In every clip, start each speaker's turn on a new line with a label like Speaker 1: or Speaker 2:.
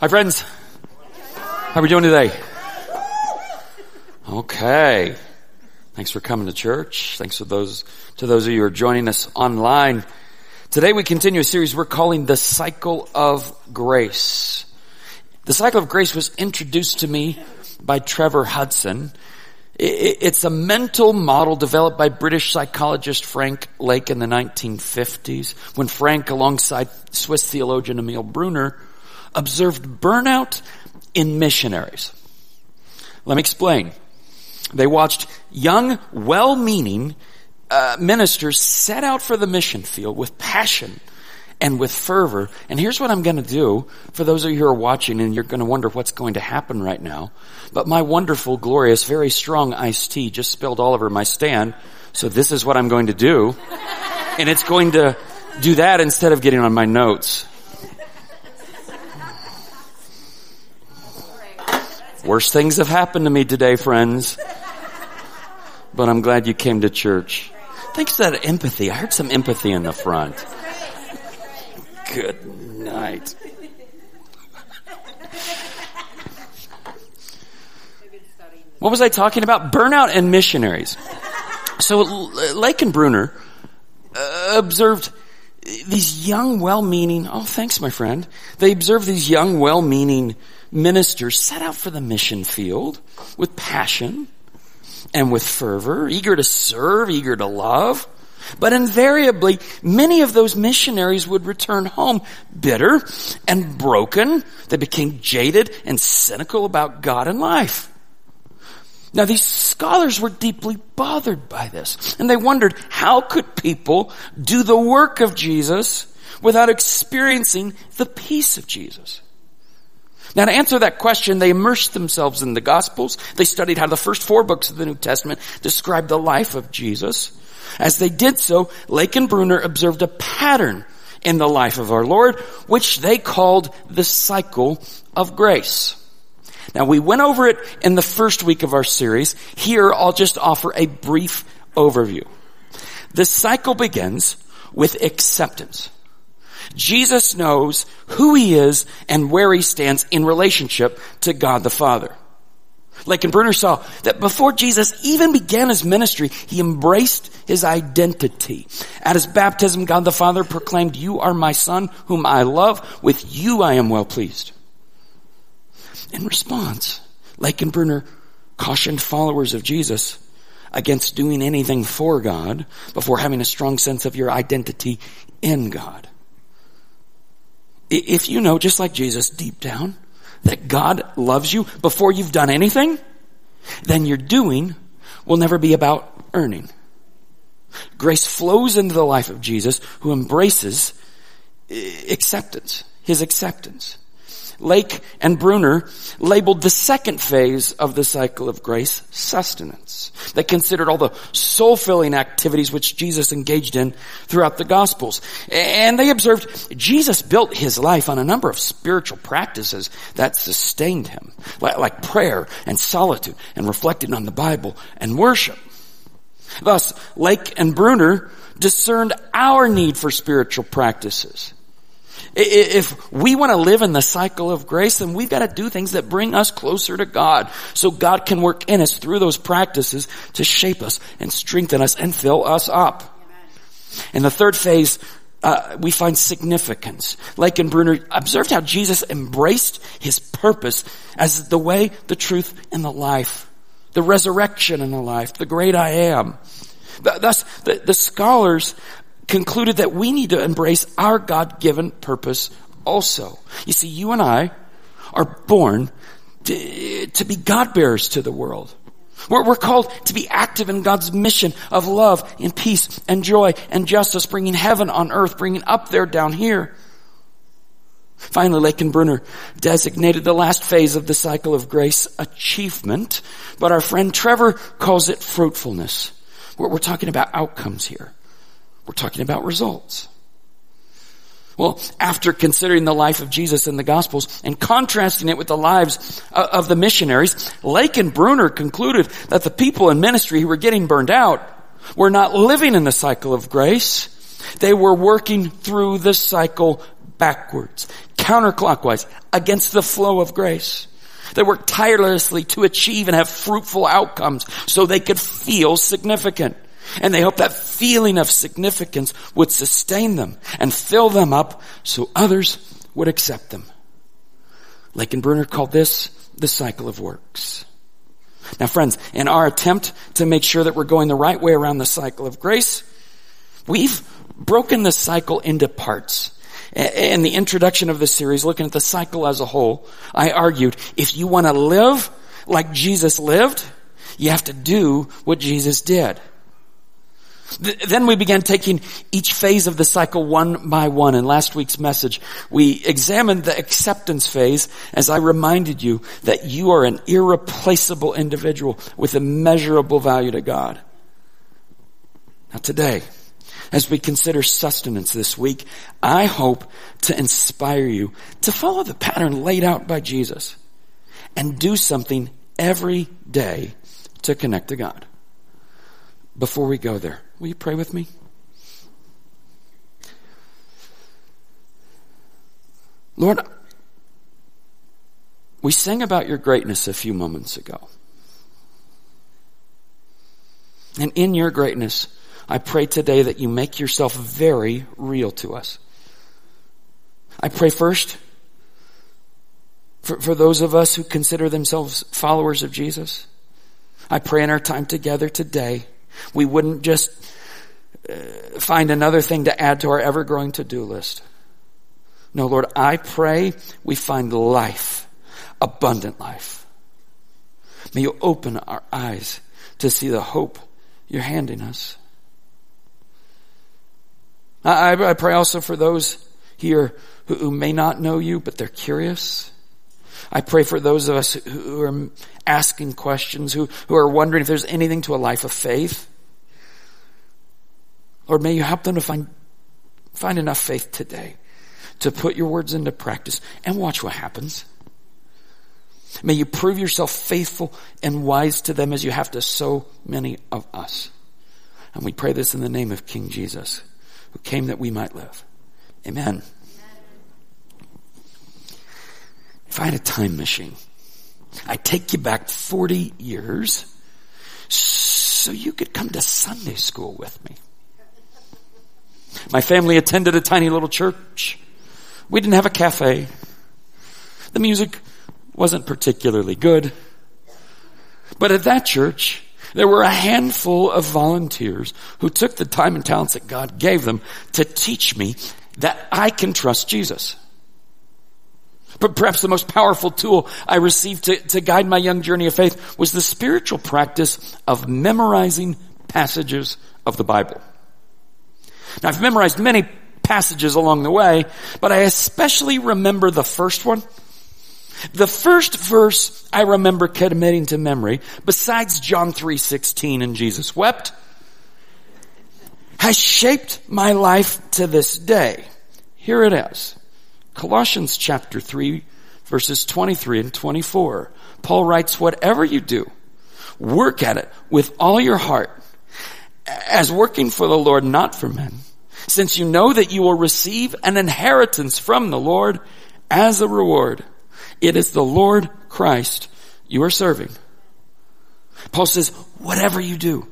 Speaker 1: Hi friends. How are we doing today? Okay. Thanks for coming to church. Thanks to those, to those of you who are joining us online. Today we continue a series we're calling The Cycle of Grace. The Cycle of Grace was introduced to me by Trevor Hudson. It's a mental model developed by British psychologist Frank Lake in the 1950s when Frank alongside Swiss theologian Emil Brunner observed burnout in missionaries. Let me explain. They watched young, well-meaning uh, ministers set out for the mission field with passion and with fervor. And here's what I'm going to do for those of you who are watching and you're going to wonder what's going to happen right now. But my wonderful, glorious, very strong iced tea just spilled all over my stand. So this is what I'm going to do. And it's going to do that instead of getting on my notes. Worst things have happened to me today, friends. But I'm glad you came to church. Thanks for that empathy. I heard some empathy in the front. Good night. What was I talking about? Burnout and missionaries. So Lake and Brunner uh, observed these young, well-meaning, oh thanks my friend. They observed these young, well-meaning ministers set out for the mission field with passion and with fervor, eager to serve, eager to love. But invariably, many of those missionaries would return home bitter and broken. They became jaded and cynical about God and life. Now these scholars were deeply bothered by this, and they wondered how could people do the work of Jesus without experiencing the peace of Jesus? Now to answer that question, they immersed themselves in the Gospels. They studied how the first four books of the New Testament describe the life of Jesus. As they did so, Lake and Brunner observed a pattern in the life of our Lord, which they called the cycle of grace. Now we went over it in the first week of our series. Here I'll just offer a brief overview. The cycle begins with acceptance. Jesus knows who he is and where he stands in relationship to God the Father. Lake and Brunner saw that before Jesus even began his ministry, he embraced his identity. At his baptism, God the Father proclaimed, you are my son whom I love. With you I am well pleased. In response, Lake and Brunner cautioned followers of Jesus against doing anything for God before having a strong sense of your identity in God. If you know, just like Jesus, deep down, that God loves you before you've done anything, then your doing will never be about earning. Grace flows into the life of Jesus who embraces eh, acceptance, his acceptance. Lake and Brunner labeled the second phase of the cycle of grace sustenance. They considered all the soul-filling activities which Jesus engaged in throughout the Gospels. And they observed Jesus built his life on a number of spiritual practices that sustained him, like prayer and solitude and reflecting on the Bible and worship. Thus, Lake and Brunner discerned our need for spiritual practices. If we want to live in the cycle of grace, then we've got to do things that bring us closer to God so God can work in us through those practices to shape us and strengthen us and fill us up. In the third phase, uh, we find significance. Lake and Brunner observed how Jesus embraced his purpose as the way, the truth, and the life. The resurrection and the life. The great I am. Thus, the, the scholars concluded that we need to embrace our God-given purpose also. You see, you and I are born to, to be God bearers to the world. We're, we're, called to be active in God's mission of love and peace and joy and justice, bringing heaven on earth, bringing up there down here. Finally, Lake and Brunner designated the last phase of the cycle of grace achievement, but our friend Trevor calls it fruitfulness. We're, we're talking about outcomes here. We're talking about results. Well, after considering the life of Jesus in the Gospels and contrasting it with the lives of the missionaries, Lake and Brunner concluded that the people in ministry who were getting burned out were not living in the cycle of grace. They were working through the cycle backwards, counterclockwise against the flow of grace. They worked tirelessly to achieve and have fruitful outcomes so they could feel significant. And they hope that feeling of significance would sustain them and fill them up so others would accept them. Brunner called this the cycle of works. Now friends, in our attempt to make sure that we're going the right way around the cycle of grace, we've broken the cycle into parts. In the introduction of this series, looking at the cycle as a whole, I argued if you want to live like Jesus lived, you have to do what Jesus did. Then we began taking each phase of the cycle one by one. In last week's message, we examined the acceptance phase as I reminded you that you are an irreplaceable individual with immeasurable value to God. Now today, as we consider sustenance this week, I hope to inspire you to follow the pattern laid out by Jesus and do something every day to connect to God. Before we go there, will you pray with me? Lord, we sang about your greatness a few moments ago. And in your greatness, I pray today that you make yourself very real to us. I pray first for, for those of us who consider themselves followers of Jesus. I pray in our time together today, we wouldn't just uh, find another thing to add to our ever growing to do list. No, Lord, I pray we find life, abundant life. May you open our eyes to see the hope you're handing us. I, I pray also for those here who, who may not know you, but they're curious. I pray for those of us who are asking questions, who, who are wondering if there's anything to a life of faith. Lord, may you help them to find, find enough faith today to put your words into practice and watch what happens. May you prove yourself faithful and wise to them as you have to so many of us. And we pray this in the name of King Jesus who came that we might live. Amen. If I had a time machine, I'd take you back 40 years so you could come to Sunday school with me. My family attended a tiny little church. We didn't have a cafe. The music wasn't particularly good. But at that church, there were a handful of volunteers who took the time and talents that God gave them to teach me that I can trust Jesus. But perhaps the most powerful tool I received to, to guide my young journey of faith was the spiritual practice of memorizing passages of the Bible. Now I've memorized many passages along the way, but I especially remember the first one the first verse I remember committing to memory, besides John 3.16 and Jesus wept, has shaped my life to this day. Here it is. Colossians chapter 3 verses 23 and 24. Paul writes, whatever you do, work at it with all your heart as working for the Lord, not for men, since you know that you will receive an inheritance from the Lord as a reward. It is the Lord Christ you are serving. Paul says, whatever you do,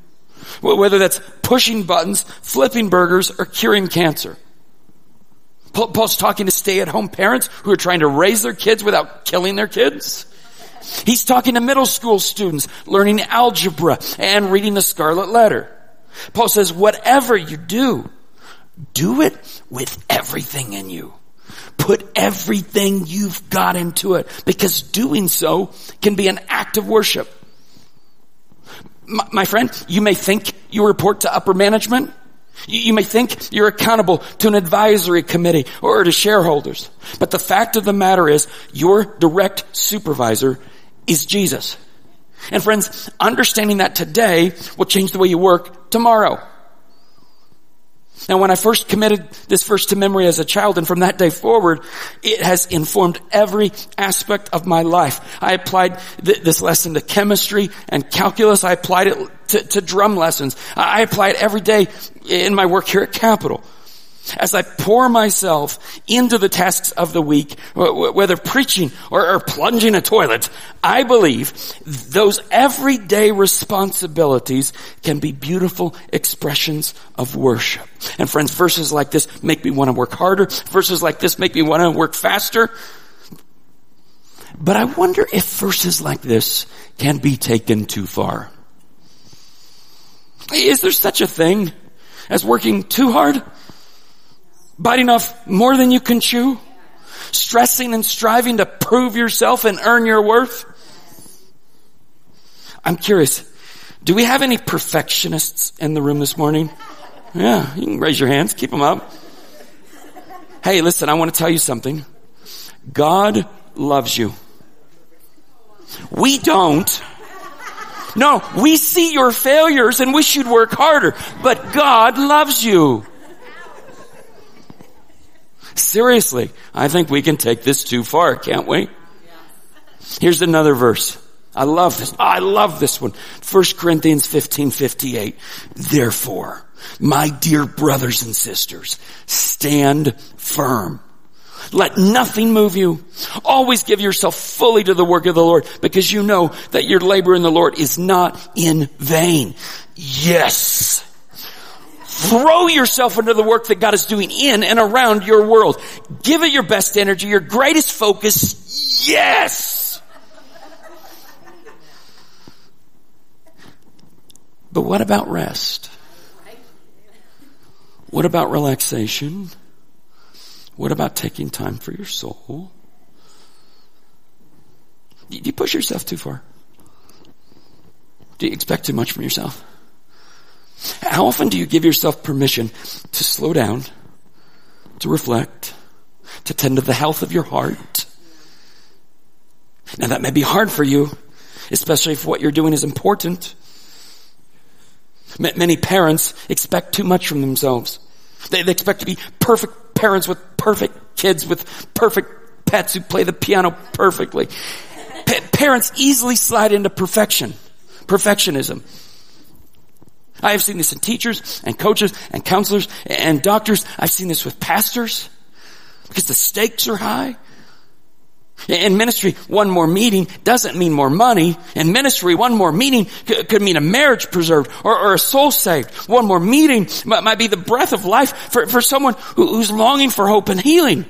Speaker 1: whether that's pushing buttons, flipping burgers, or curing cancer. Paul's talking to stay at home parents who are trying to raise their kids without killing their kids. He's talking to middle school students learning algebra and reading the scarlet letter. Paul says, whatever you do, do it with everything in you. Put everything you've got into it because doing so can be an act of worship. My, my friend, you may think you report to upper management. You, may think you're accountable to an advisory committee or to shareholders. But the fact of the matter is your direct supervisor is Jesus. And friends, understanding that today will change the way you work tomorrow. Now when I first committed this verse to memory as a child and from that day forward, it has informed every aspect of my life. I applied th- this lesson to chemistry and calculus. I applied it to, to drum lessons. I apply it every day in my work here at Capital. As I pour myself into the tasks of the week, whether preaching or, or, plunging a toilet, I believe those everyday responsibilities can be beautiful expressions of worship. And friends, verses like this make me want to work harder. Verses like this make me want to work faster. But I wonder if verses like this can be taken too far. Is there such a thing as working too hard? Biting off more than you can chew, stressing and striving to prove yourself and earn your worth. I'm curious, do we have any perfectionists in the room this morning? Yeah, you can raise your hands, keep them up. Hey, listen, I want to tell you something. God loves you. We don't. No, we see your failures and wish you'd work harder, but God loves you. Seriously, I think we can take this too far, can't we? Here's another verse. I love this. I love this one. 1 Corinthians 15, 58. Therefore, my dear brothers and sisters, stand firm. Let nothing move you. Always give yourself fully to the work of the Lord because you know that your labor in the Lord is not in vain. Yes. Throw yourself into the work that God is doing in and around your world. Give it your best energy, your greatest focus. Yes! But what about rest? What about relaxation? What about taking time for your soul? Do you push yourself too far? Do you expect too much from yourself? How often do you give yourself permission to slow down, to reflect, to tend to the health of your heart? Now that may be hard for you, especially if what you're doing is important. Many parents expect too much from themselves. They, they expect to be perfect parents with perfect kids with perfect pets who play the piano perfectly. Pa- parents easily slide into perfection, perfectionism. I have seen this in teachers and coaches and counselors and doctors. I've seen this with pastors because the stakes are high. In ministry, one more meeting doesn't mean more money. In ministry, one more meeting could mean a marriage preserved or, or a soul saved. One more meeting might, be the breath of life for, for someone who's longing for hope and healing.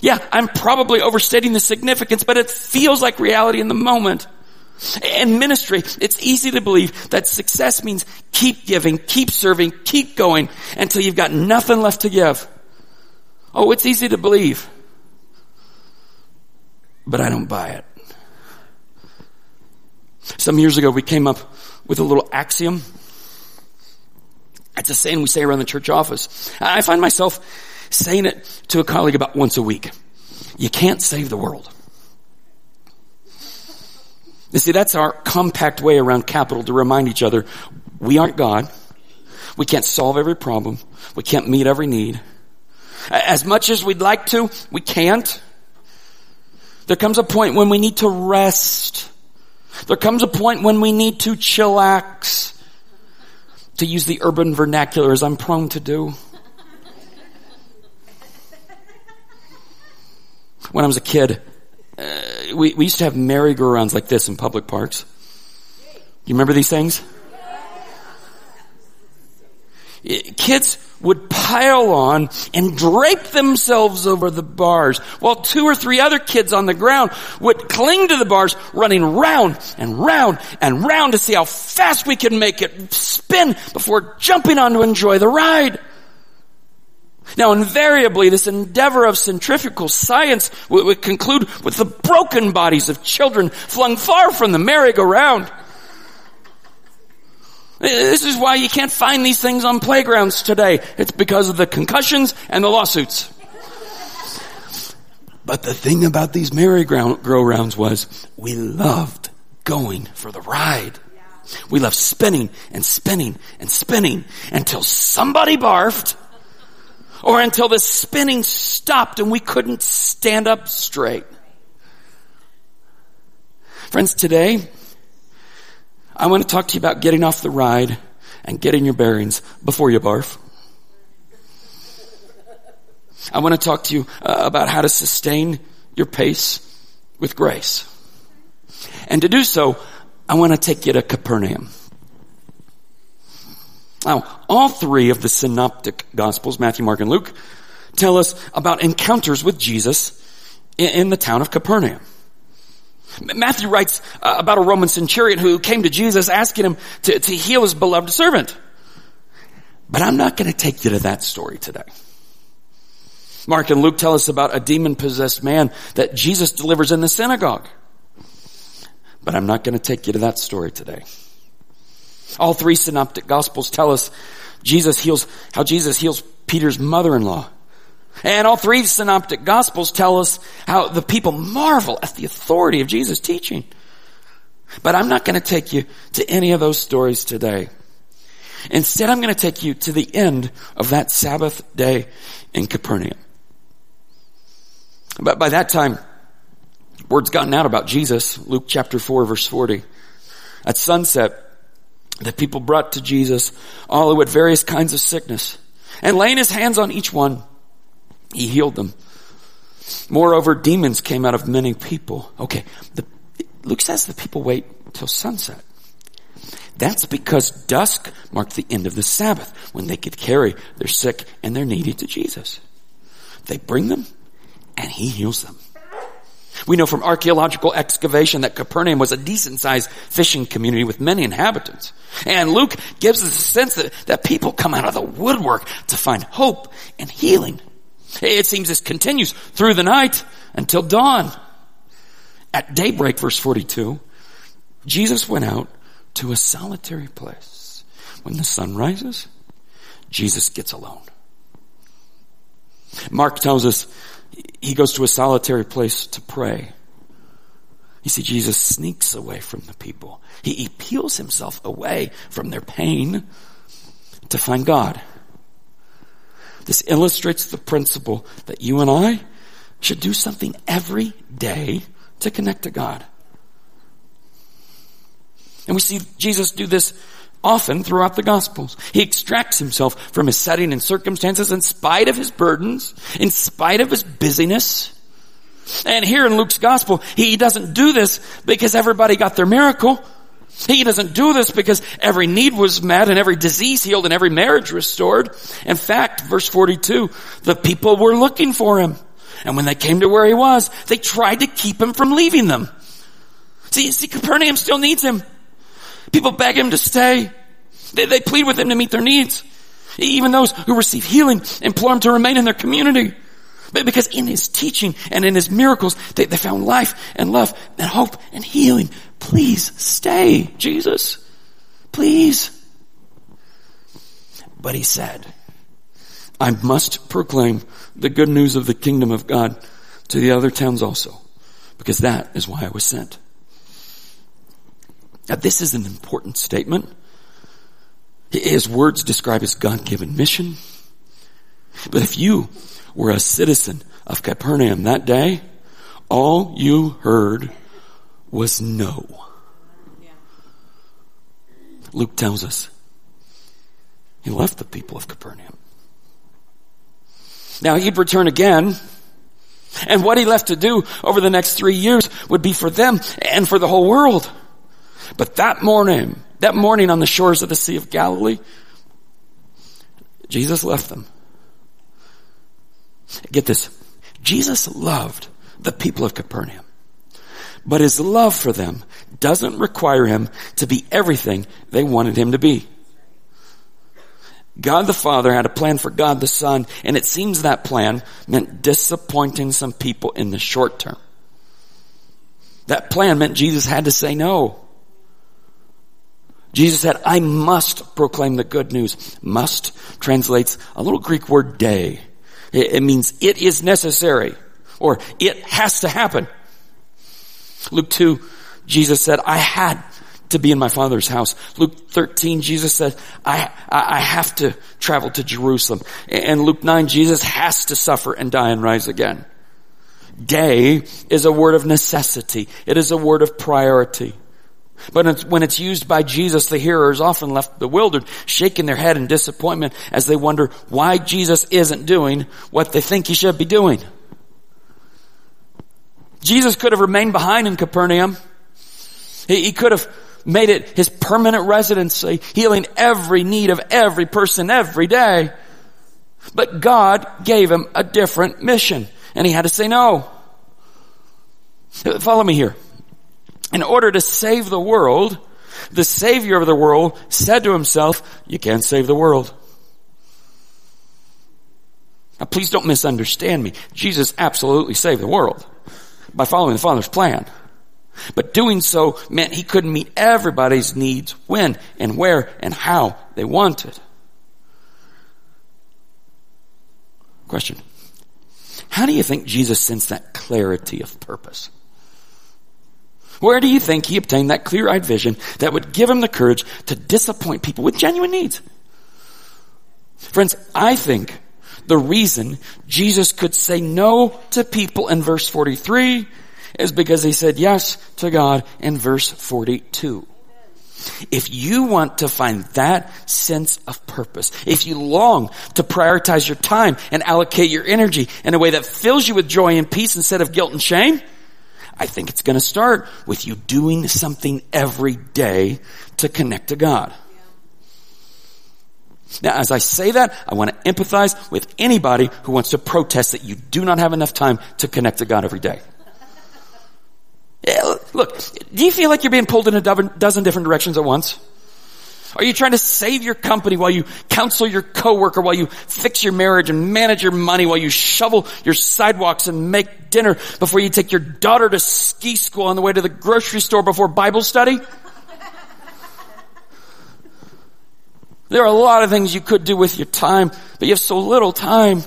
Speaker 1: Yeah, I'm probably overstating the significance, but it feels like reality in the moment. In ministry, it's easy to believe that success means keep giving, keep serving, keep going until you've got nothing left to give. Oh, it's easy to believe. But I don't buy it. Some years ago, we came up with a little axiom. It's a saying we say around the church office. I find myself saying it to a colleague about once a week. You can't save the world. You see, that's our compact way around capital to remind each other we aren't God. We can't solve every problem. We can't meet every need. As much as we'd like to, we can't. There comes a point when we need to rest. There comes a point when we need to chillax. To use the urban vernacular as I'm prone to do. When I was a kid, uh, we, we used to have merry-go-rounds like this in public parks. You remember these things? Kids would pile on and drape themselves over the bars while two or three other kids on the ground would cling to the bars running round and round and round to see how fast we could make it spin before jumping on to enjoy the ride. Now invariably this endeavor of centrifugal science would, conclude with the broken bodies of children flung far from the merry-go-round. This is why you can't find these things on playgrounds today. It's because of the concussions and the lawsuits. But the thing about these merry-go-rounds was we loved going for the ride. We loved spinning and spinning and spinning until somebody barfed or until the spinning stopped and we couldn't stand up straight. Friends, today, I want to talk to you about getting off the ride and getting your bearings before you barf. I want to talk to you uh, about how to sustain your pace with grace. And to do so, I want to take you to Capernaum. Now, all three of the synoptic gospels, Matthew, Mark, and Luke, tell us about encounters with Jesus in, the town of Capernaum. Matthew writes uh, about a Roman centurion who came to Jesus asking him to, to heal his beloved servant. But I'm not going to take you to that story today. Mark and Luke tell us about a demon possessed man that Jesus delivers in the synagogue. But I'm not going to take you to that story today. All three synoptic gospels tell us Jesus heals, how Jesus heals Peter's mother-in-law. And all three synoptic gospels tell us how the people marvel at the authority of Jesus' teaching. But I'm not going to take you to any of those stories today. Instead, I'm going to take you to the end of that Sabbath day in Capernaum. But by that time, word's gotten out about Jesus. Luke chapter 4 verse 40. At sunset, the people brought to Jesus all who had various kinds of sickness. And laying his hands on each one, he healed them. Moreover, demons came out of many people. Okay, the, Luke says the people wait till sunset. That's because dusk marked the end of the Sabbath when they could carry their sick and their needy to Jesus. They bring them and he heals them. We know from archaeological excavation that Capernaum was a decent sized fishing community with many inhabitants. And Luke gives us a sense that, that people come out of the woodwork to find hope and healing. It seems this continues through the night until dawn. At daybreak, verse 42, Jesus went out to a solitary place. When the sun rises, Jesus gets alone. Mark tells us he goes to a solitary place to pray. You see, Jesus sneaks away from the people. He, peels himself away from their pain to find God. This illustrates the principle that you and I should do something every day to connect to God. And we see Jesus do this often throughout the Gospels. He extracts himself from his setting and circumstances in spite of his burdens, in spite of his busyness. And here in Luke's Gospel, he doesn't do this because everybody got their miracle. He doesn't do this because every need was met and every disease healed and every marriage restored. In fact, verse 42, the people were looking for him. And when they came to where he was, they tried to keep him from leaving them. See, see, Capernaum still needs him. People beg him to stay. They, they plead with him to meet their needs. Even those who receive healing implore him to remain in their community. Because in his teaching and in his miracles, they, they found life and love and hope and healing. Please stay, Jesus. Please. But he said, I must proclaim the good news of the kingdom of God to the other towns also, because that is why I was sent. Now this is an important statement. His words describe his God-given mission. But if you were a citizen of Capernaum that day, all you heard was no. Luke tells us he left the people of Capernaum. Now he'd return again, and what he left to do over the next three years would be for them and for the whole world. But that morning, that morning on the shores of the Sea of Galilee, Jesus left them. Get this. Jesus loved the people of Capernaum. But his love for them doesn't require him to be everything they wanted him to be. God the Father had a plan for God the Son, and it seems that plan meant disappointing some people in the short term. That plan meant Jesus had to say no. Jesus said, I must proclaim the good news. Must translates a little Greek word dei. It, means it is necessary or it has to happen. Luke 2, Jesus said, I had to be in my father's house. Luke 13, Jesus said, I, I have to travel to Jerusalem. And Luke 9, Jesus has to suffer and die and rise again. Dei is a word of necessity. It is a word of priority. But when it's used by Jesus, the hearer is often left bewildered, shaking their head in disappointment as they wonder why Jesus isn't doing what they think he should be doing. Jesus could have remained behind in Capernaum. He, he could have made it his permanent residency, healing every need of every person every day. But God gave him a different mission and he had to say no. Follow me here. In order to save the world, the savior of the world said to himself, you can't save the world. Now please don't misunderstand me. Jesus absolutely saved the world by following the Father's plan. But doing so meant he couldn't meet everybody's needs when and where and how they wanted. Question. How do you think Jesus sensed that clarity of purpose? Where do you think he obtained that clear-eyed vision that would give him the courage to disappoint people with genuine needs? Friends, I think the reason Jesus could say no to people in verse 43 is because he said yes to God in verse 42. If you want to find that sense of purpose, if you long to prioritize your time and allocate your energy in a way that fills you with joy and peace instead of guilt and shame, I think it's going to start with you doing something every day to connect to God. Now, as I say that, I want to empathize with anybody who wants to protest that you do not have enough time to connect to God every day. Yeah, look, do you feel like you're being pulled in a dozen different directions at once? Are you trying to save your company while you counsel your coworker, while you fix your marriage and manage your money, while you shovel your sidewalks and make dinner before you take your daughter to ski school on the way to the grocery store before Bible study? There are a lot of things you could do with your time, but you have so little time.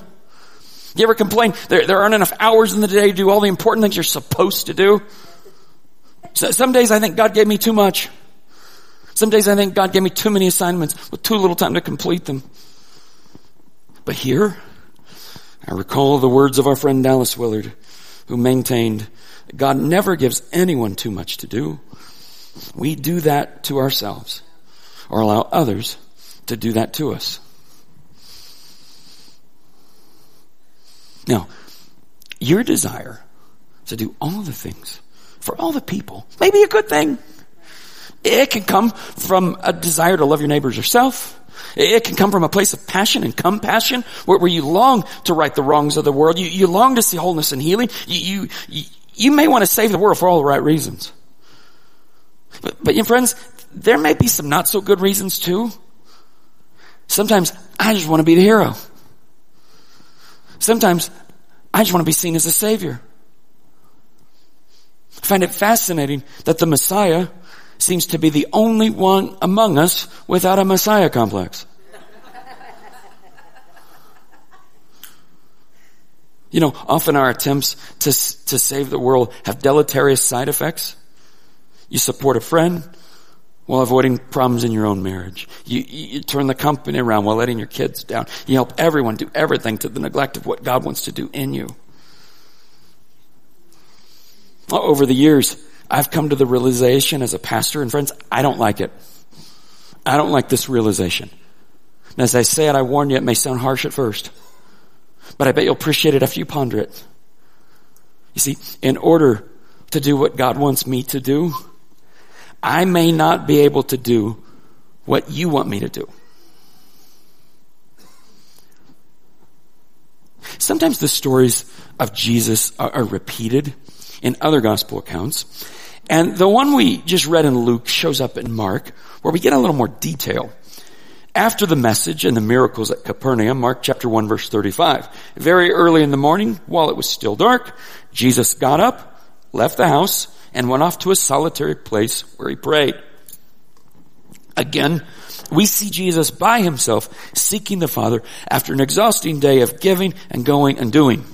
Speaker 1: You ever complain there, there aren't enough hours in the day to do all the important things you're supposed to do? So some days I think God gave me too much. Some days I think God gave me too many assignments with too little time to complete them. But here, I recall the words of our friend Dallas Willard, who maintained God never gives anyone too much to do. We do that to ourselves or allow others to do that to us. Now, your desire to do all the things for all the people may be a good thing. It can come from a desire to love your neighbors yourself. It can come from a place of passion and compassion where, where you long to right the wrongs of the world. You, you long to see wholeness and healing. You, you, you may want to save the world for all the right reasons. But, but your friends, there may be some not so good reasons too. Sometimes I just want to be the hero. Sometimes I just want to be seen as a savior. I find it fascinating that the Messiah seems to be the only one among us without a Messiah complex. You know, often our attempts to, to save the world have deleterious side effects. You support a friend while avoiding problems in your own marriage. You, you, turn the company around while letting your kids down. You help everyone do everything to the neglect of what God wants to do in you. Over the years, I've come to the realization as a pastor and friends, I don't like it. I don't like this realization. And as I say it, I warn you, it may sound harsh at first, but I bet you'll appreciate it after you ponder it. You see, in order to do what God wants me to do, I may not be able to do what you want me to do. Sometimes the stories of Jesus are, are repeated in other gospel accounts. And the one we just read in Luke shows up in Mark, where we get a little more detail. After the message and the miracles at Capernaum, Mark chapter 1 verse 35. Very early in the morning, while it was still dark, Jesus got up, left the house, and went off to a solitary place where he prayed. Again, we see Jesus by himself seeking the Father after an exhausting day of giving and going and doing.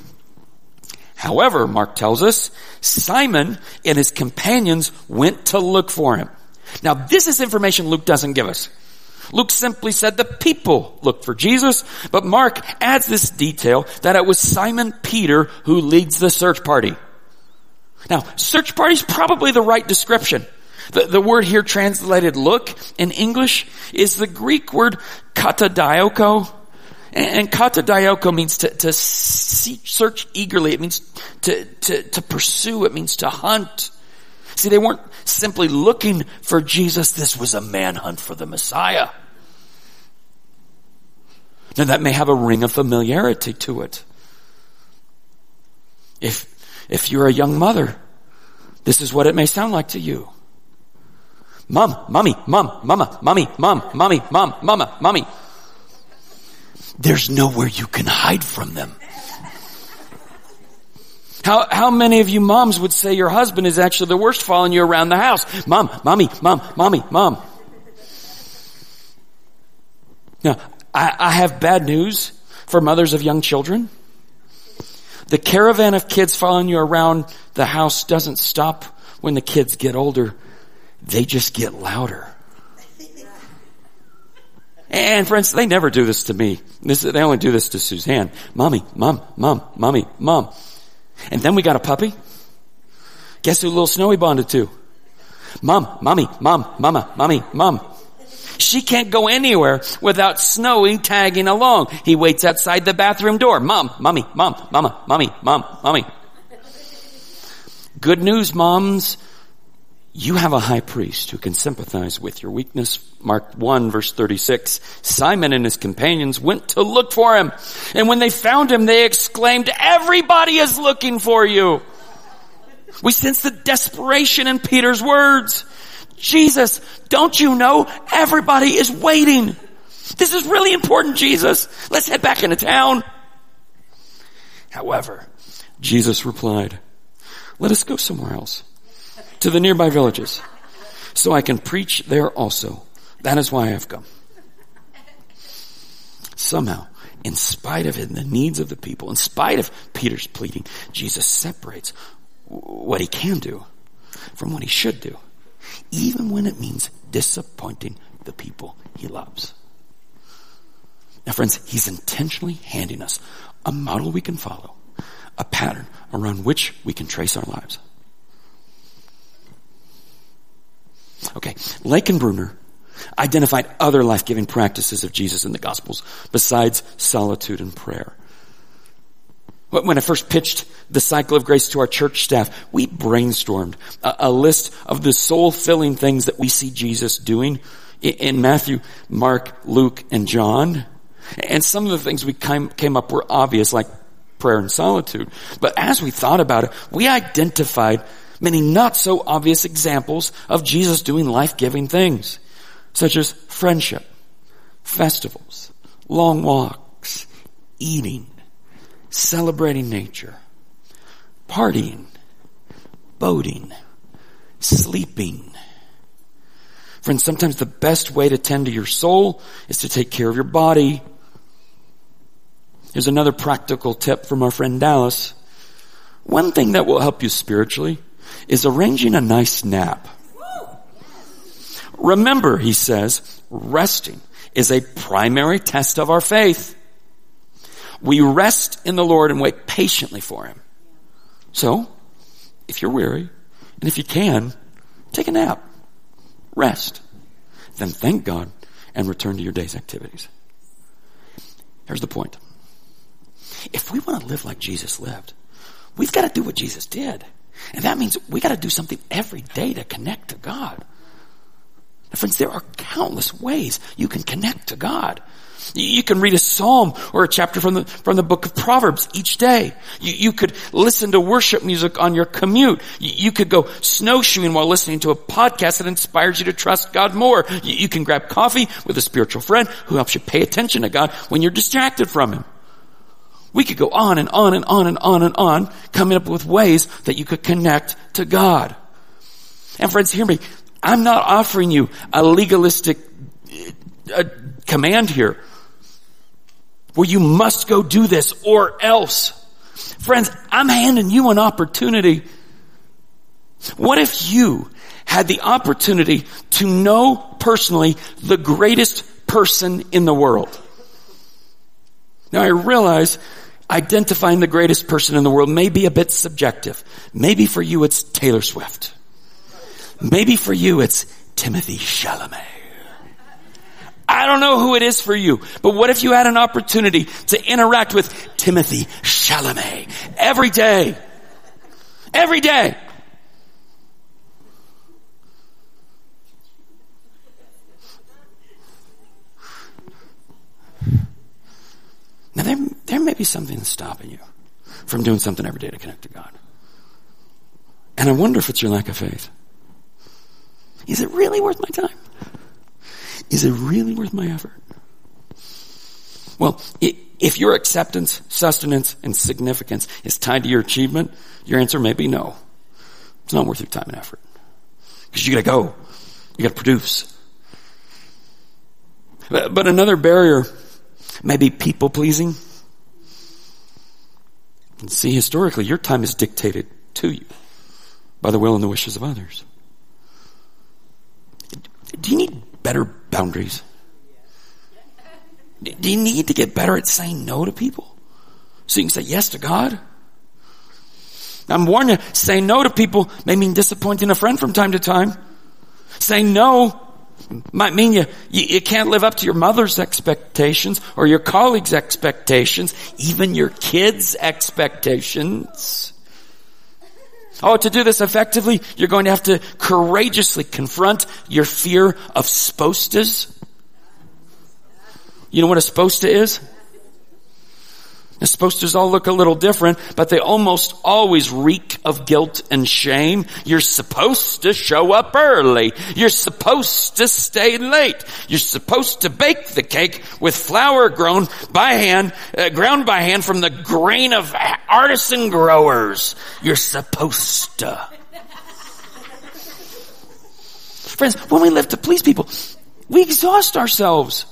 Speaker 1: However, Mark tells us, Simon and his companions went to look for him. Now this is information Luke doesn't give us. Luke simply said the people looked for Jesus, but Mark adds this detail that it was Simon Peter who leads the search party. Now, search party is probably the right description. The, the word here translated look in English is the Greek word katadioko. And, katadioko means to, to seek, search eagerly. It means to, to, to pursue. It means to hunt. See, they weren't simply looking for Jesus. This was a manhunt for the Messiah. Now that may have a ring of familiarity to it. If, if you're a young mother, this is what it may sound like to you. Mom, mommy, mom, mama, mommy, mom, mommy, mom, mama, mommy. There's nowhere you can hide from them. How, how many of you moms would say your husband is actually the worst following you around the house? Mom, mommy, mom, mommy, mom. Now, I, I have bad news for mothers of young children. The caravan of kids following you around the house doesn't stop when the kids get older. They just get louder. And friends, they never do this to me. This, they only do this to Suzanne. Mommy, mom, mom, mommy, mom. And then we got a puppy. Guess who little Snowy bonded to? Mom, mommy, mom, mama, mommy, mom. She can't go anywhere without Snowy tagging along. He waits outside the bathroom door. Mom, mommy, mom, mama, mommy, mom, mommy. Good news, moms. You have a high priest who can sympathize with your weakness. Mark 1 verse 36. Simon and his companions went to look for him. And when they found him, they exclaimed, everybody is looking for you. We sense the desperation in Peter's words. Jesus, don't you know everybody is waiting? This is really important, Jesus. Let's head back into town. However, Jesus replied, let us go somewhere else to the nearby villages so I can preach there also. That is why I have come. Somehow, in spite of it, the needs of the people, in spite of Peter's pleading, Jesus separates what he can do from what he should do even when it means disappointing the people he loves. Now friends, he's intentionally handing us a model we can follow, a pattern around which we can trace our lives. Okay, Brunner identified other life-giving practices of Jesus in the Gospels besides solitude and prayer. When I first pitched the cycle of grace to our church staff, we brainstormed a, a list of the soul-filling things that we see Jesus doing in Matthew, Mark, Luke, and John. And some of the things we came, came up were obvious, like prayer and solitude. But as we thought about it, we identified many not so obvious examples of Jesus doing life-giving things, such as friendship, festivals, long walks, eating, celebrating nature, partying, boating, sleeping. Friends, sometimes the best way to tend to your soul is to take care of your body. Here's another practical tip from our friend Dallas. One thing that will help you spiritually is arranging a nice nap. Remember, he says, resting is a primary test of our faith. We rest in the Lord and wait patiently for Him. So, if you're weary, and if you can, take a nap. Rest. Then thank God and return to your day's activities. Here's the point. If we want to live like Jesus lived, we've got to do what Jesus did. And that means we got to do something every day to connect to God. Now, friends, there are countless ways you can connect to God. You can read a psalm or a chapter from the, from the book of Proverbs each day. You, you could listen to worship music on your commute. You, you, could go snowshoeing while listening to a podcast that inspires you to trust God more. You, you can grab coffee with a spiritual friend who helps you pay attention to God when you're distracted from Him. We could go on and on and on and on and on, coming up with ways that you could connect to God. And friends, hear me. I'm not offering you a legalistic uh, command here where you must go do this or else. Friends, I'm handing you an opportunity. What if you had the opportunity to know personally the greatest person in the world? Now I realize identifying the greatest person in the world may be a bit subjective. Maybe for you it's Taylor Swift. Maybe for you it's Timothy Chalamet. I don't know who it is for you, but what if you had an opportunity to interact with Timothy Chalamet every day? Every day. Now there, there may be something stopping you from doing something every day to connect to God. And I wonder if it's your lack of faith. Is it really worth my time? Is it really worth my effort? Well, if your acceptance, sustenance, and significance is tied to your achievement, your answer may be no. It's not worth your time and effort. Because you gotta go. You gotta produce. But another barrier may be people pleasing. And see, historically, your time is dictated to you by the will and the wishes of others. Do you need better boundaries? Do you need to get better at saying no to people? So you can say yes to God? I'm warning you, saying no to people may mean disappointing a friend from time to time. Saying no might mean you, you, you, can't live up to your mother's expectations or your colleagues' expectations, even your kids' expectations. Oh, to do this effectively, you're going to have to courageously confront your fear of spostas. You know what a sposta is? The to all look a little different, but they almost always reek of guilt and shame. You're supposed to show up early. You're supposed to stay late. You're supposed to bake the cake with flour grown by hand, uh, ground by hand from the grain of artisan growers. You're supposed to. Friends, when we live to please people, we exhaust ourselves.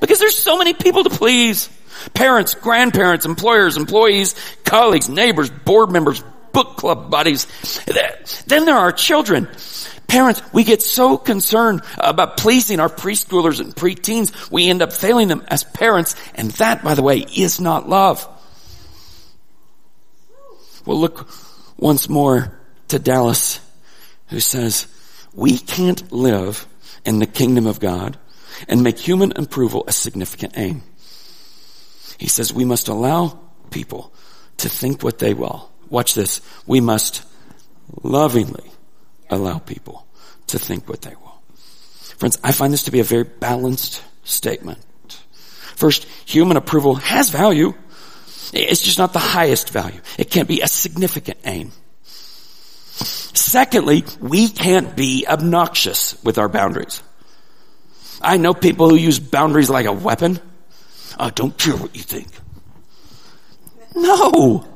Speaker 1: Because there's so many people to please. Parents, grandparents, employers, employees, colleagues, neighbors, board members, book club buddies. Then there are children. Parents, we get so concerned about pleasing our preschoolers and preteens, we end up failing them as parents, and that, by the way, is not love. Well, look once more to Dallas, who says, we can't live in the kingdom of God and make human approval a significant aim. He says we must allow people to think what they will. Watch this. We must lovingly allow people to think what they will. Friends, I find this to be a very balanced statement. First, human approval has value. It's just not the highest value. It can't be a significant aim. Secondly, we can't be obnoxious with our boundaries. I know people who use boundaries like a weapon. I don't care what you think. No!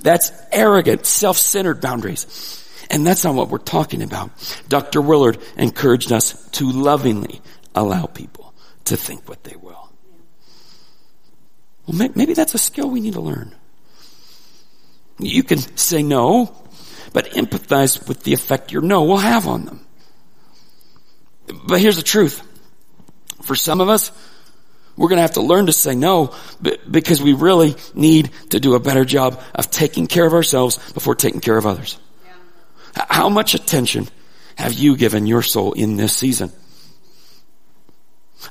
Speaker 1: That's arrogant, self-centered boundaries. And that's not what we're talking about. Dr. Willard encouraged us to lovingly allow people to think what they will. Well, maybe that's a skill we need to learn. You can say no, but empathize with the effect your no will have on them. But here's the truth. For some of us, we're going to have to learn to say no because we really need to do a better job of taking care of ourselves before taking care of others. Yeah. How much attention have you given your soul in this season?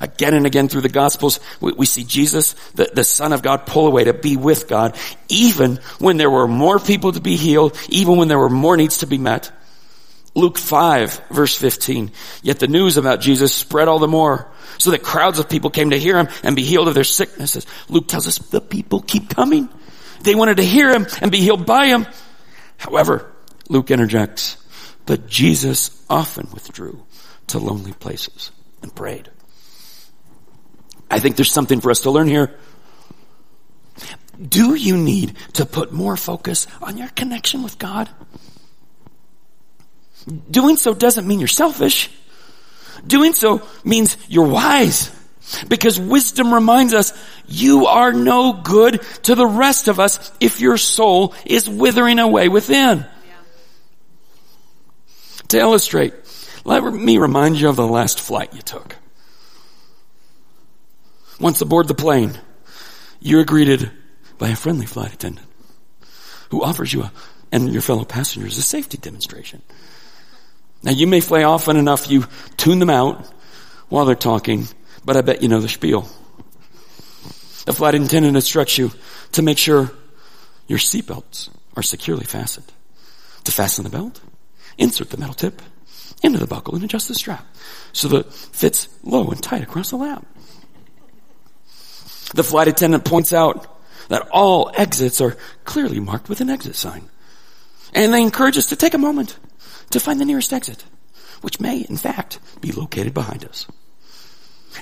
Speaker 1: Again and again through the Gospels, we, we see Jesus, the, the Son of God, pull away to be with God, even when there were more people to be healed, even when there were more needs to be met. Luke 5 verse 15. Yet the news about Jesus spread all the more so that crowds of people came to hear him and be healed of their sicknesses. Luke tells us the people keep coming. They wanted to hear him and be healed by him. However, Luke interjects, but Jesus often withdrew to lonely places and prayed. I think there's something for us to learn here. Do you need to put more focus on your connection with God? Doing so doesn't mean you're selfish. Doing so means you're wise. Because wisdom reminds us you are no good to the rest of us if your soul is withering away within. Yeah. To illustrate, let me remind you of the last flight you took. Once aboard the plane, you are greeted by a friendly flight attendant who offers you a, and your fellow passengers a safety demonstration. Now you may play often enough you tune them out while they're talking, but I bet you know the spiel. The flight attendant instructs you to make sure your seatbelts are securely fastened. To fasten the belt, insert the metal tip into the buckle and adjust the strap so that it fits low and tight across the lap. The flight attendant points out that all exits are clearly marked with an exit sign. And they encourage us to take a moment to find the nearest exit, which may, in fact, be located behind us.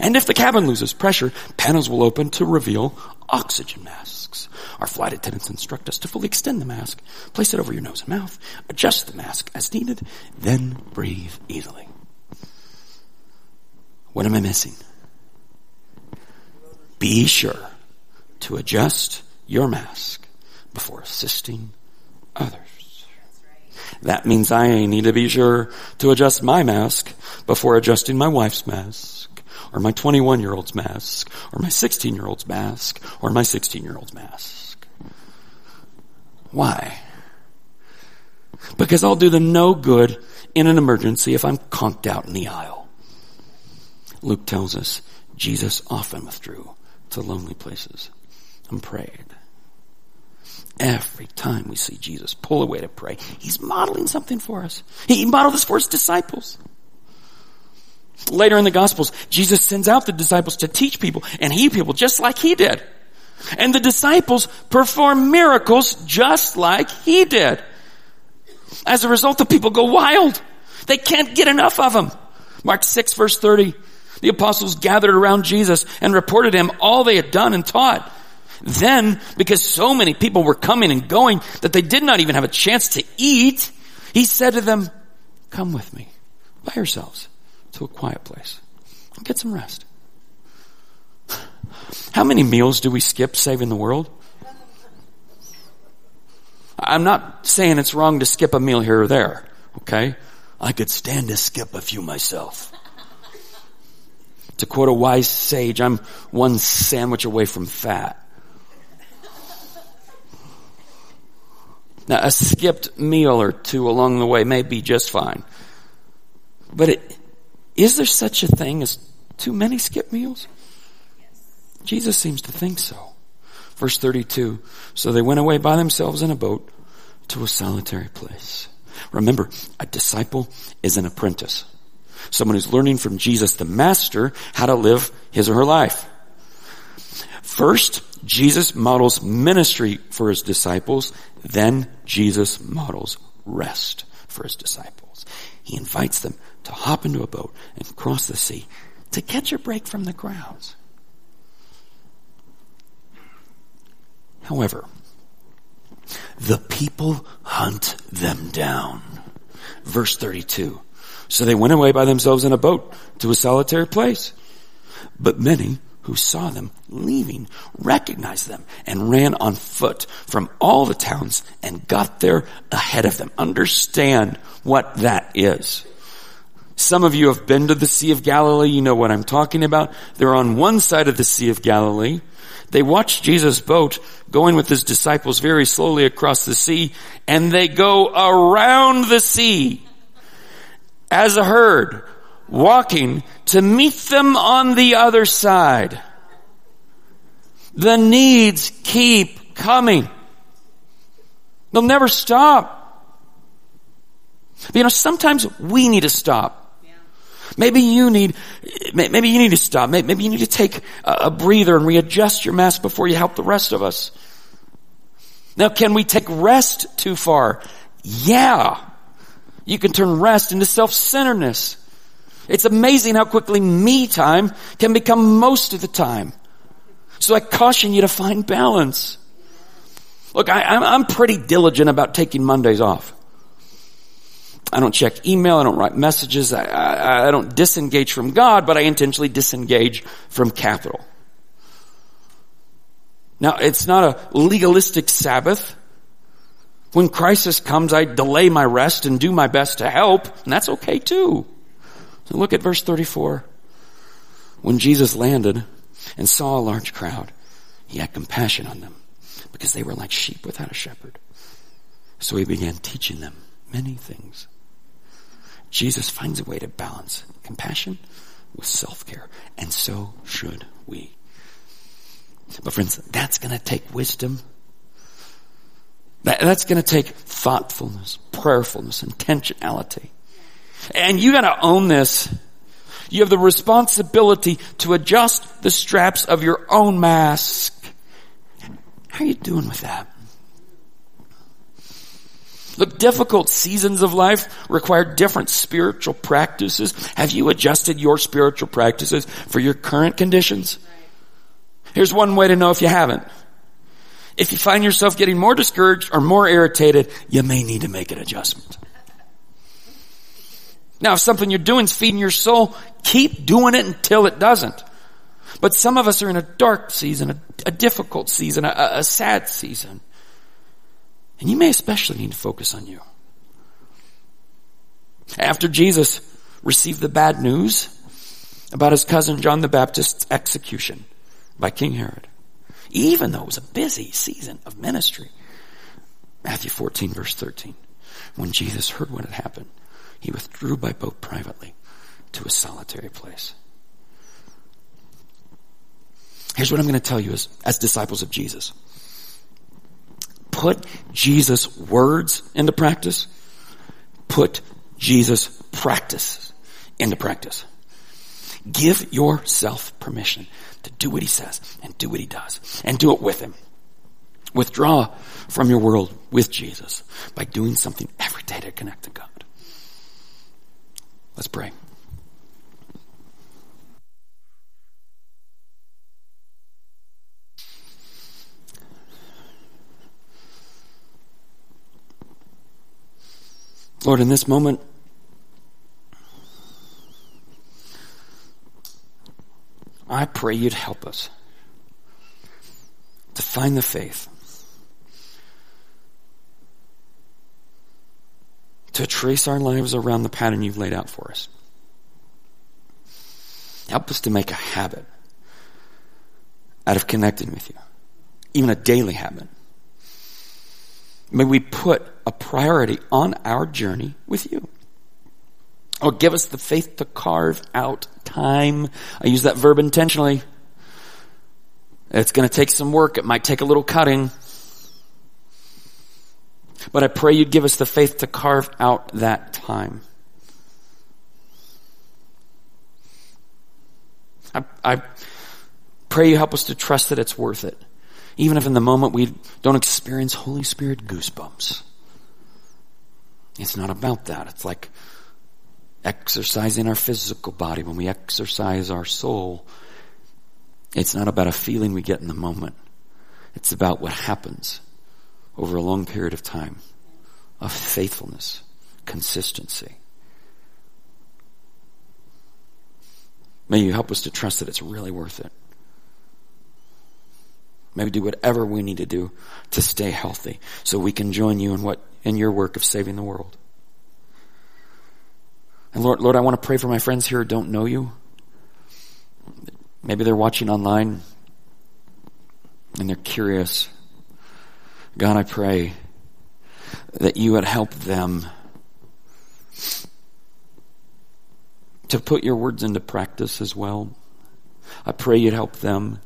Speaker 1: And if the cabin loses pressure, panels will open to reveal oxygen masks. Our flight attendants instruct us to fully extend the mask, place it over your nose and mouth, adjust the mask as needed, then breathe easily. What am I missing? Be sure to adjust your mask before assisting others. That means I need to be sure to adjust my mask before adjusting my wife's mask, or my 21 year old's mask, or my 16 year old's mask, or my 16 year old's mask. Why? Because I'll do them no good in an emergency if I'm conked out in the aisle. Luke tells us Jesus often withdrew to lonely places and prayed. Every time we see Jesus pull away to pray, he's modeling something for us. He modeled this for his disciples. Later in the Gospels, Jesus sends out the disciples to teach people and heal people just like he did. And the disciples perform miracles just like he did. As a result, the people go wild. They can't get enough of him. Mark 6 verse 30. The apostles gathered around Jesus and reported him all they had done and taught. Then, because so many people were coming and going that they did not even have a chance to eat, he said to them, come with me by yourselves to a quiet place and get some rest. How many meals do we skip saving the world? I'm not saying it's wrong to skip a meal here or there, okay? I could stand to skip a few myself. To quote a wise sage, I'm one sandwich away from fat. Now, a skipped meal or two along the way may be just fine. But it, is there such a thing as too many skipped meals? Jesus seems to think so. Verse 32. So they went away by themselves in a boat to a solitary place. Remember, a disciple is an apprentice. Someone who's learning from Jesus, the master, how to live his or her life. First, Jesus models ministry for his disciples. Then Jesus models rest for his disciples. He invites them to hop into a boat and cross the sea to catch a break from the crowds. However, the people hunt them down. Verse 32. So they went away by themselves in a boat to a solitary place. But many who saw them leaving recognized them and ran on foot from all the towns and got there ahead of them. Understand what that is. Some of you have been to the Sea of Galilee. You know what I'm talking about. They're on one side of the Sea of Galilee. They watch Jesus' boat going with his disciples very slowly across the sea and they go around the sea as a herd walking to meet them on the other side. The needs keep coming. They'll never stop. You know, sometimes we need to stop. Maybe you need, maybe you need to stop. Maybe you need to take a breather and readjust your mask before you help the rest of us. Now, can we take rest too far? Yeah. You can turn rest into self-centeredness. It's amazing how quickly me time can become most of the time. So I caution you to find balance. Look, I, am pretty diligent about taking Mondays off. I don't check email. I don't write messages. I, I, I don't disengage from God, but I intentionally disengage from capital. Now, it's not a legalistic Sabbath. When crisis comes, I delay my rest and do my best to help, and that's okay too. Look at verse 34. When Jesus landed and saw a large crowd, he had compassion on them because they were like sheep without a shepherd. So he began teaching them many things. Jesus finds a way to balance compassion with self-care. And so should we. But friends, that's gonna take wisdom. That, that's gonna take thoughtfulness, prayerfulness, intentionality. And you gotta own this. You have the responsibility to adjust the straps of your own mask. How are you doing with that? Look, difficult seasons of life require different spiritual practices. Have you adjusted your spiritual practices for your current conditions? Here's one way to know if you haven't. If you find yourself getting more discouraged or more irritated, you may need to make an adjustment. Now, if something you're doing is feeding your soul, keep doing it until it doesn't. But some of us are in a dark season, a, a difficult season, a, a sad season. And you may especially need to focus on you. After Jesus received the bad news about his cousin John the Baptist's execution by King Herod, even though it was a busy season of ministry, Matthew 14 verse 13, when Jesus heard what had happened, he withdrew by boat privately to a solitary place. Here's what I'm going to tell you as, as disciples of Jesus put Jesus' words into practice, put Jesus' practice into practice. Give yourself permission to do what he says and do what he does and do it with him. Withdraw from your world with Jesus by doing something every day to connect to God. Let's pray. Lord, in this moment, I pray you'd help us to find the faith to trace our lives around the pattern you've laid out for us. Help us to make a habit out of connecting with you, even a daily habit. May we put a priority on our journey with you. Or give us the faith to carve out time. I use that verb intentionally. It's going to take some work. It might take a little cutting. But I pray you'd give us the faith to carve out that time. I, I pray you help us to trust that it's worth it. Even if in the moment we don't experience Holy Spirit goosebumps. It's not about that. It's like exercising our physical body when we exercise our soul. It's not about a feeling we get in the moment. It's about what happens over a long period of time of faithfulness, consistency. May you help us to trust that it's really worth it. Maybe do whatever we need to do to stay healthy so we can join you in what, in your work of saving the world. And Lord, Lord, I want to pray for my friends here who don't know you. Maybe they're watching online and they're curious. God, I pray that you would help them to put your words into practice as well. I pray you'd help them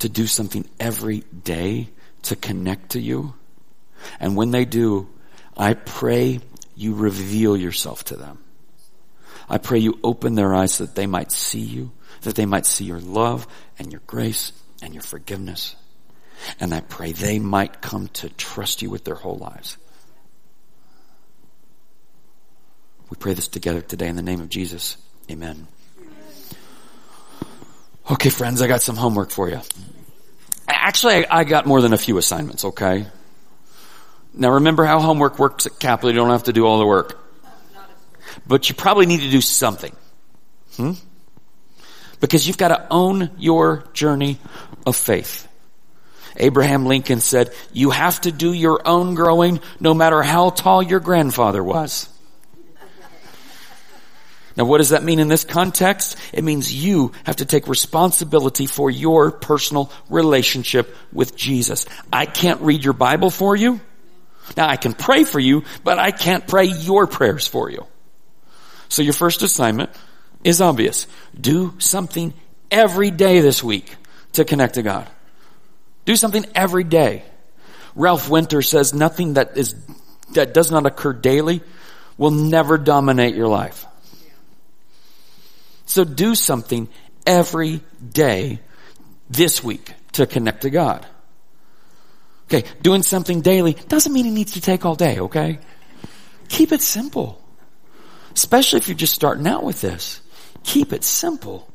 Speaker 1: to do something every day to connect to you. And when they do, I pray you reveal yourself to them. I pray you open their eyes so that they might see you, that they might see your love and your grace and your forgiveness. And I pray they might come to trust you with their whole lives. We pray this together today in the name of Jesus. Amen. Okay, friends, I got some homework for you. Actually, I got more than a few assignments, okay? Now remember how homework works at Capital. You don't have to do all the work. But you probably need to do something. Hmm? Because you've got to own your journey of faith. Abraham Lincoln said, you have to do your own growing no matter how tall your grandfather was. Now what does that mean in this context? It means you have to take responsibility for your personal relationship with Jesus. I can't read your Bible for you. Now I can pray for you, but I can't pray your prayers for you. So your first assignment is obvious. Do something every day this week to connect to God. Do something every day. Ralph Winter says nothing that is, that does not occur daily will never dominate your life. So do something every day this week to connect to God. Okay, doing something daily doesn't mean it needs to take all day, okay? Keep it simple. Especially if you're just starting out with this. Keep it simple.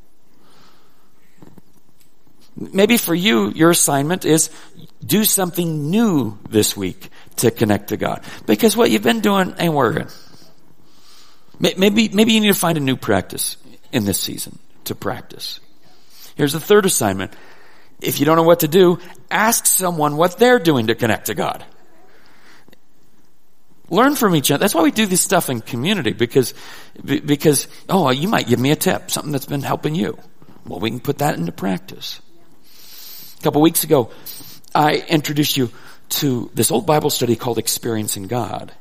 Speaker 1: Maybe for you, your assignment is do something new this week to connect to God. Because what you've been doing ain't working. Maybe, maybe you need to find a new practice in this season to practice. Here's the third assignment. If you don't know what to do, ask someone what they're doing to connect to God. Learn from each other. That's why we do this stuff in community because, because, oh, you might give me a tip, something that's been helping you. Well, we can put that into practice. A couple weeks ago, I introduced you to this old Bible study called Experiencing God.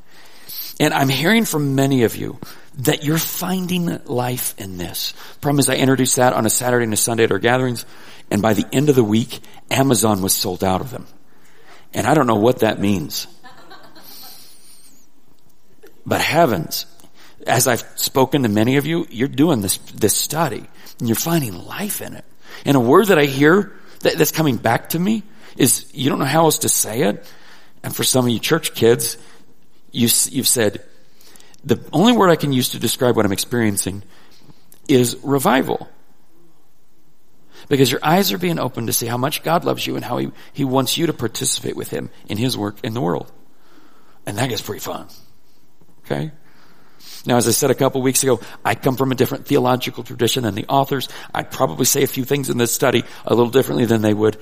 Speaker 1: And I'm hearing from many of you that you're finding life in this. Problem is I introduced that on a Saturday and a Sunday at our gatherings, and by the end of the week, Amazon was sold out of them. And I don't know what that means. But heavens, as I've spoken to many of you, you're doing this, this study, and you're finding life in it. And a word that I hear that, that's coming back to me is you don't know how else to say it. And for some of you church kids, you, you've said, the only word I can use to describe what I'm experiencing is revival. Because your eyes are being opened to see how much God loves you and how he, he wants you to participate with Him in His work in the world. And that gets pretty fun. Okay? Now, as I said a couple weeks ago, I come from a different theological tradition than the authors. I'd probably say a few things in this study a little differently than they would.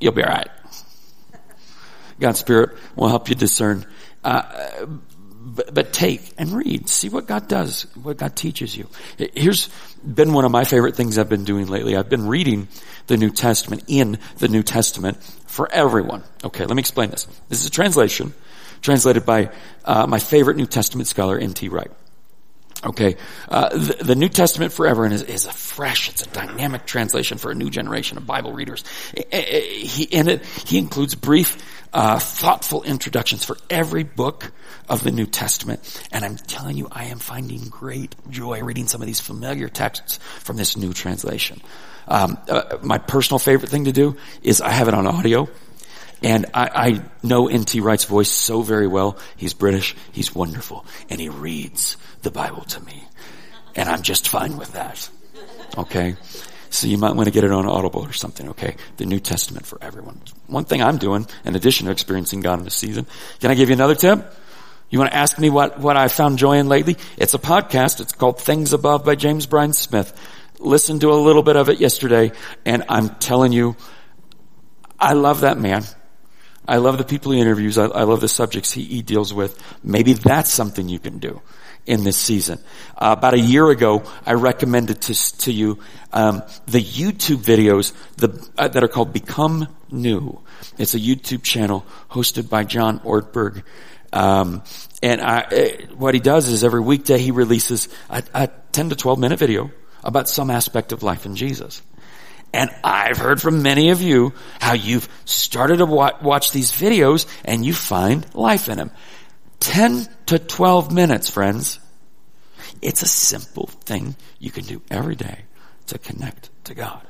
Speaker 1: You'll be alright. God's Spirit will help you discern. Uh, but, but, take and read. See what God does, what God teaches you. Here's been one of my favorite things I've been doing lately. I've been reading the New Testament in the New Testament for everyone. Okay, let me explain this. This is a translation translated by uh, my favorite New Testament scholar, N.T. Wright. Okay, uh, the, the, New Testament for Everyone is, is, a fresh, it's a dynamic translation for a new generation of Bible readers. He, in it, he includes brief, uh, thoughtful introductions for every book of the New Testament. And I'm telling you, I am finding great joy reading some of these familiar texts from this new translation. Um, uh, my personal favorite thing to do is I have it on audio. And I, I know N.T. Wright's voice so very well. He's British. He's wonderful. And he reads the Bible to me. And I'm just fine with that. Okay? So you might want to get it on Audible or something, okay? The New Testament for everyone. One thing I'm doing, in addition to experiencing God in this season, can I give you another tip? You want to ask me what, what I found joy in lately? It's a podcast. It's called Things Above by James Bryan Smith. Listened to a little bit of it yesterday, and I'm telling you, I love that man. I love the people he interviews. I, I love the subjects he, he, deals with. Maybe that's something you can do in this season. Uh, about a year ago, I recommended to, to you um, the YouTube videos the, uh, that are called Become New. It's a YouTube channel hosted by John Ortberg. Um, and I, uh, what he does is every weekday he releases a, a 10 to 12 minute video about some aspect of life in Jesus. And I've heard from many of you how you've started to watch these videos and you find life in them. 10 to 12 minutes, friends. It's a simple thing you can do every day to connect to God.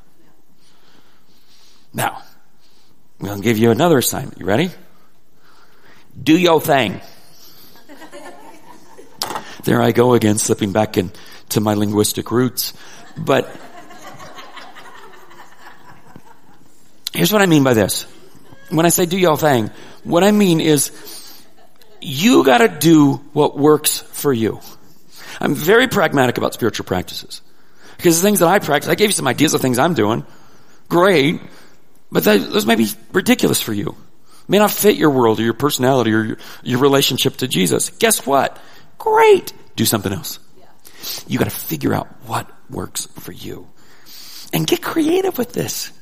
Speaker 1: Now, I'm going to give you another assignment. You ready? Do your thing. there I go again, slipping back into my linguistic roots. But Here's what I mean by this. When I say do your thing, what I mean is you gotta do what works for you. I'm very pragmatic about spiritual practices. Because the things that I practice, I gave you some ideas of things I'm doing. Great. But those may be ridiculous for you. May not fit your world or your personality or your, your relationship to Jesus. Guess what? Great. Do something else. You gotta figure out what works for you. And get creative with this.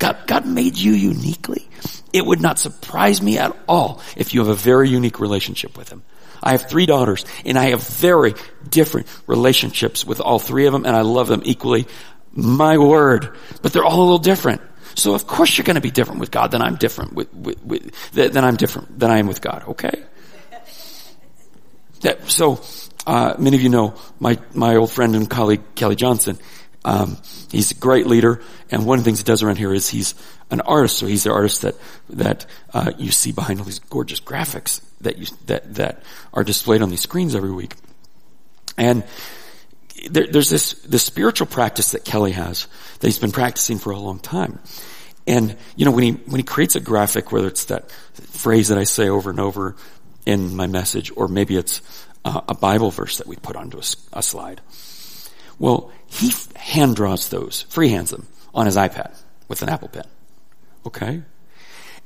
Speaker 1: God, God made you uniquely. It would not surprise me at all if you have a very unique relationship with Him. I have three daughters and I have very different relationships with all three of them and I love them equally. My word. But they're all a little different. So of course you're going to be different with God than I'm different with, with, with than I'm different than I am with God. Okay. That, so, uh, many of you know my, my old friend and colleague Kelly Johnson. Um, he's a great leader, and one of the things he does around here is he's an artist. So he's the artist that that uh, you see behind all these gorgeous graphics that you that that are displayed on these screens every week. And there, there's this this spiritual practice that Kelly has that he's been practicing for a long time. And you know when he when he creates a graphic, whether it's that phrase that I say over and over in my message, or maybe it's uh, a Bible verse that we put onto a, a slide. Well, he hand draws those, freehands them on his iPad with an Apple Pen. Okay?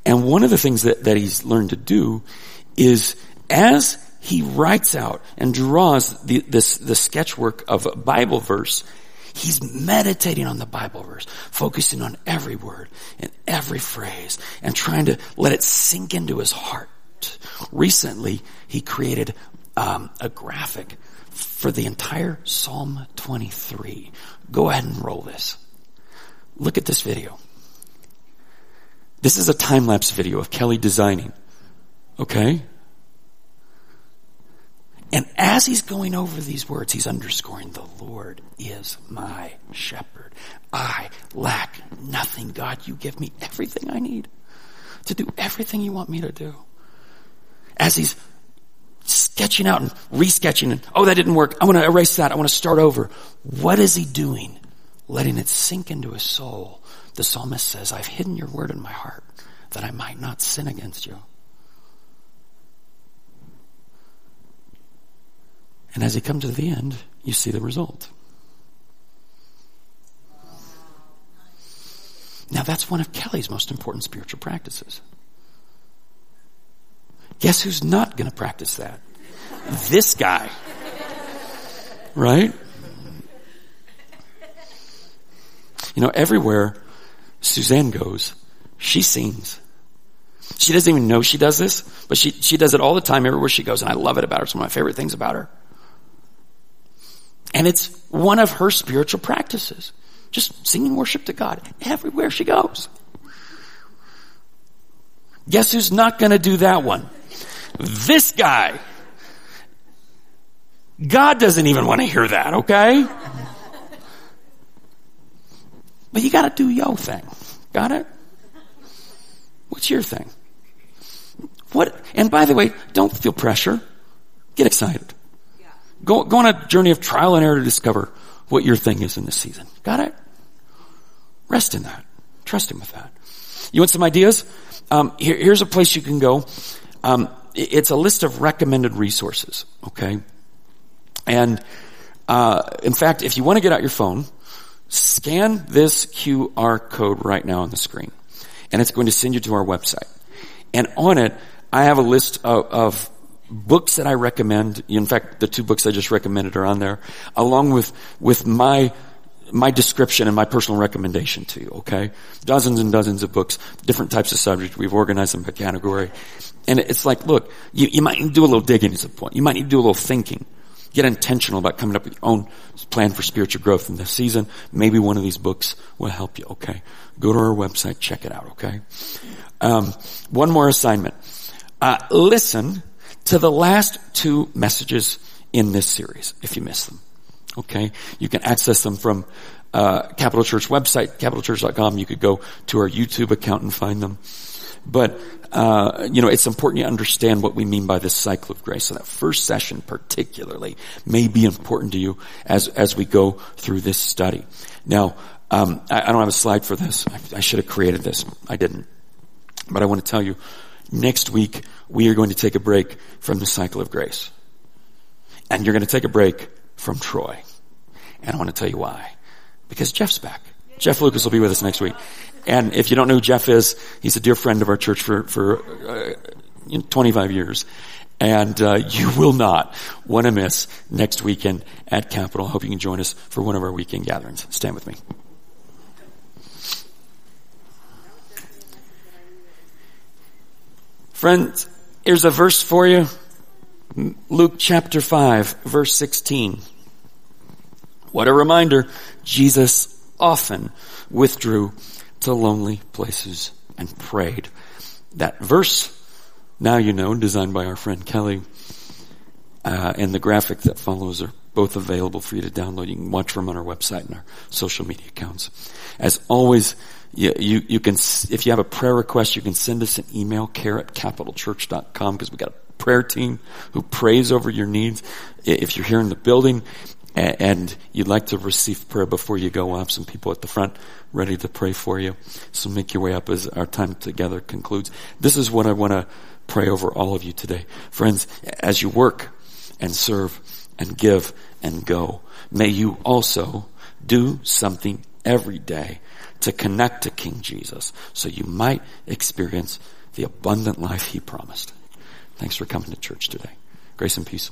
Speaker 1: And one of the things that, that he's learned to do is as he writes out and draws the, this, the sketchwork of a Bible verse, he's meditating on the Bible verse, focusing on every word and every phrase and trying to let it sink into his heart. Recently, he created um, a graphic for the entire Psalm 23. Go ahead and roll this. Look at this video. This is a time lapse video of Kelly designing. Okay? And as he's going over these words, he's underscoring the Lord is my shepherd. I lack nothing. God, you give me everything I need to do everything you want me to do. As he's sketching out and resketching and, oh, that didn't work. I want to erase that. I want to start over. What is he doing? Letting it sink into his soul. The psalmist says, I've hidden your word in my heart that I might not sin against you. And as he comes to the end, you see the result. Now that's one of Kelly's most important spiritual practices. Guess who's not going to practice that? This guy. Right? You know, everywhere Suzanne goes, she sings. She doesn't even know she does this, but she, she does it all the time everywhere she goes, and I love it about her. It's one of my favorite things about her. And it's one of her spiritual practices. Just singing worship to God everywhere she goes. Guess who's not gonna do that one? This guy. God doesn't even want to hear that, okay? But you gotta do your thing. Got it? What's your thing? What, and by the way, don't feel pressure. Get excited. Go, go on a journey of trial and error to discover what your thing is in this season. Got it? Rest in that. Trust Him with that. You want some ideas? Um, here, here's a place you can go. Um, it's a list of recommended resources, okay? And, uh, in fact, if you want to get out your phone, scan this QR code right now on the screen. And it's going to send you to our website. And on it, I have a list of, of books that I recommend. In fact, the two books I just recommended are on there, along with, with my my description and my personal recommendation to you, okay? Dozens and dozens of books, different types of subjects. We've organized them by category. And it's like, look, you, you might need to do a little digging at some point. You might need to do a little thinking. Get intentional about coming up with your own plan for spiritual growth in this season. Maybe one of these books will help you, okay? Go to our website, check it out, okay? Um, one more assignment. Uh, listen to the last two messages in this series, if you miss them. Okay? You can access them from uh, Capital Church website, capitalchurch.com. You could go to our YouTube account and find them. But, uh, you know, it's important you understand what we mean by this cycle of grace. So that first session particularly may be important to you as, as we go through this study. Now, um, I, I, don't have a slide for this. I, I should have created this. I didn't. But I want to tell you, next week we are going to take a break from the cycle of grace. And you're going to take a break from Troy. And I want to tell you why. Because Jeff's back. Jeff Lucas will be with us next week. And if you don't know who Jeff is, he's a dear friend of our church for, for uh, 25 years. And uh, you will not want to miss next weekend at Capital. I hope you can join us for one of our weekend gatherings. Stand with me. Friends, here's a verse for you. Luke chapter 5 verse 16. What a reminder. Jesus often withdrew to lonely places and prayed. That verse, now you know, designed by our friend Kelly, uh, and the graphic that follows are both available for you to download. You can watch them on our website and our social media accounts. As always, you, you, you can, if you have a prayer request, you can send us an email, care at capitalchurch.com because we've got a prayer team who prays over your needs. If you're here in the building and you'd like to receive prayer before you go, have some people at the front ready to pray for you. So make your way up as our time together concludes. This is what I want to pray over all of you today. Friends, as you work and serve and give and go, may you also do something every day to connect to King Jesus so you might experience the abundant life he promised. Thanks for coming to church today. Grace and peace.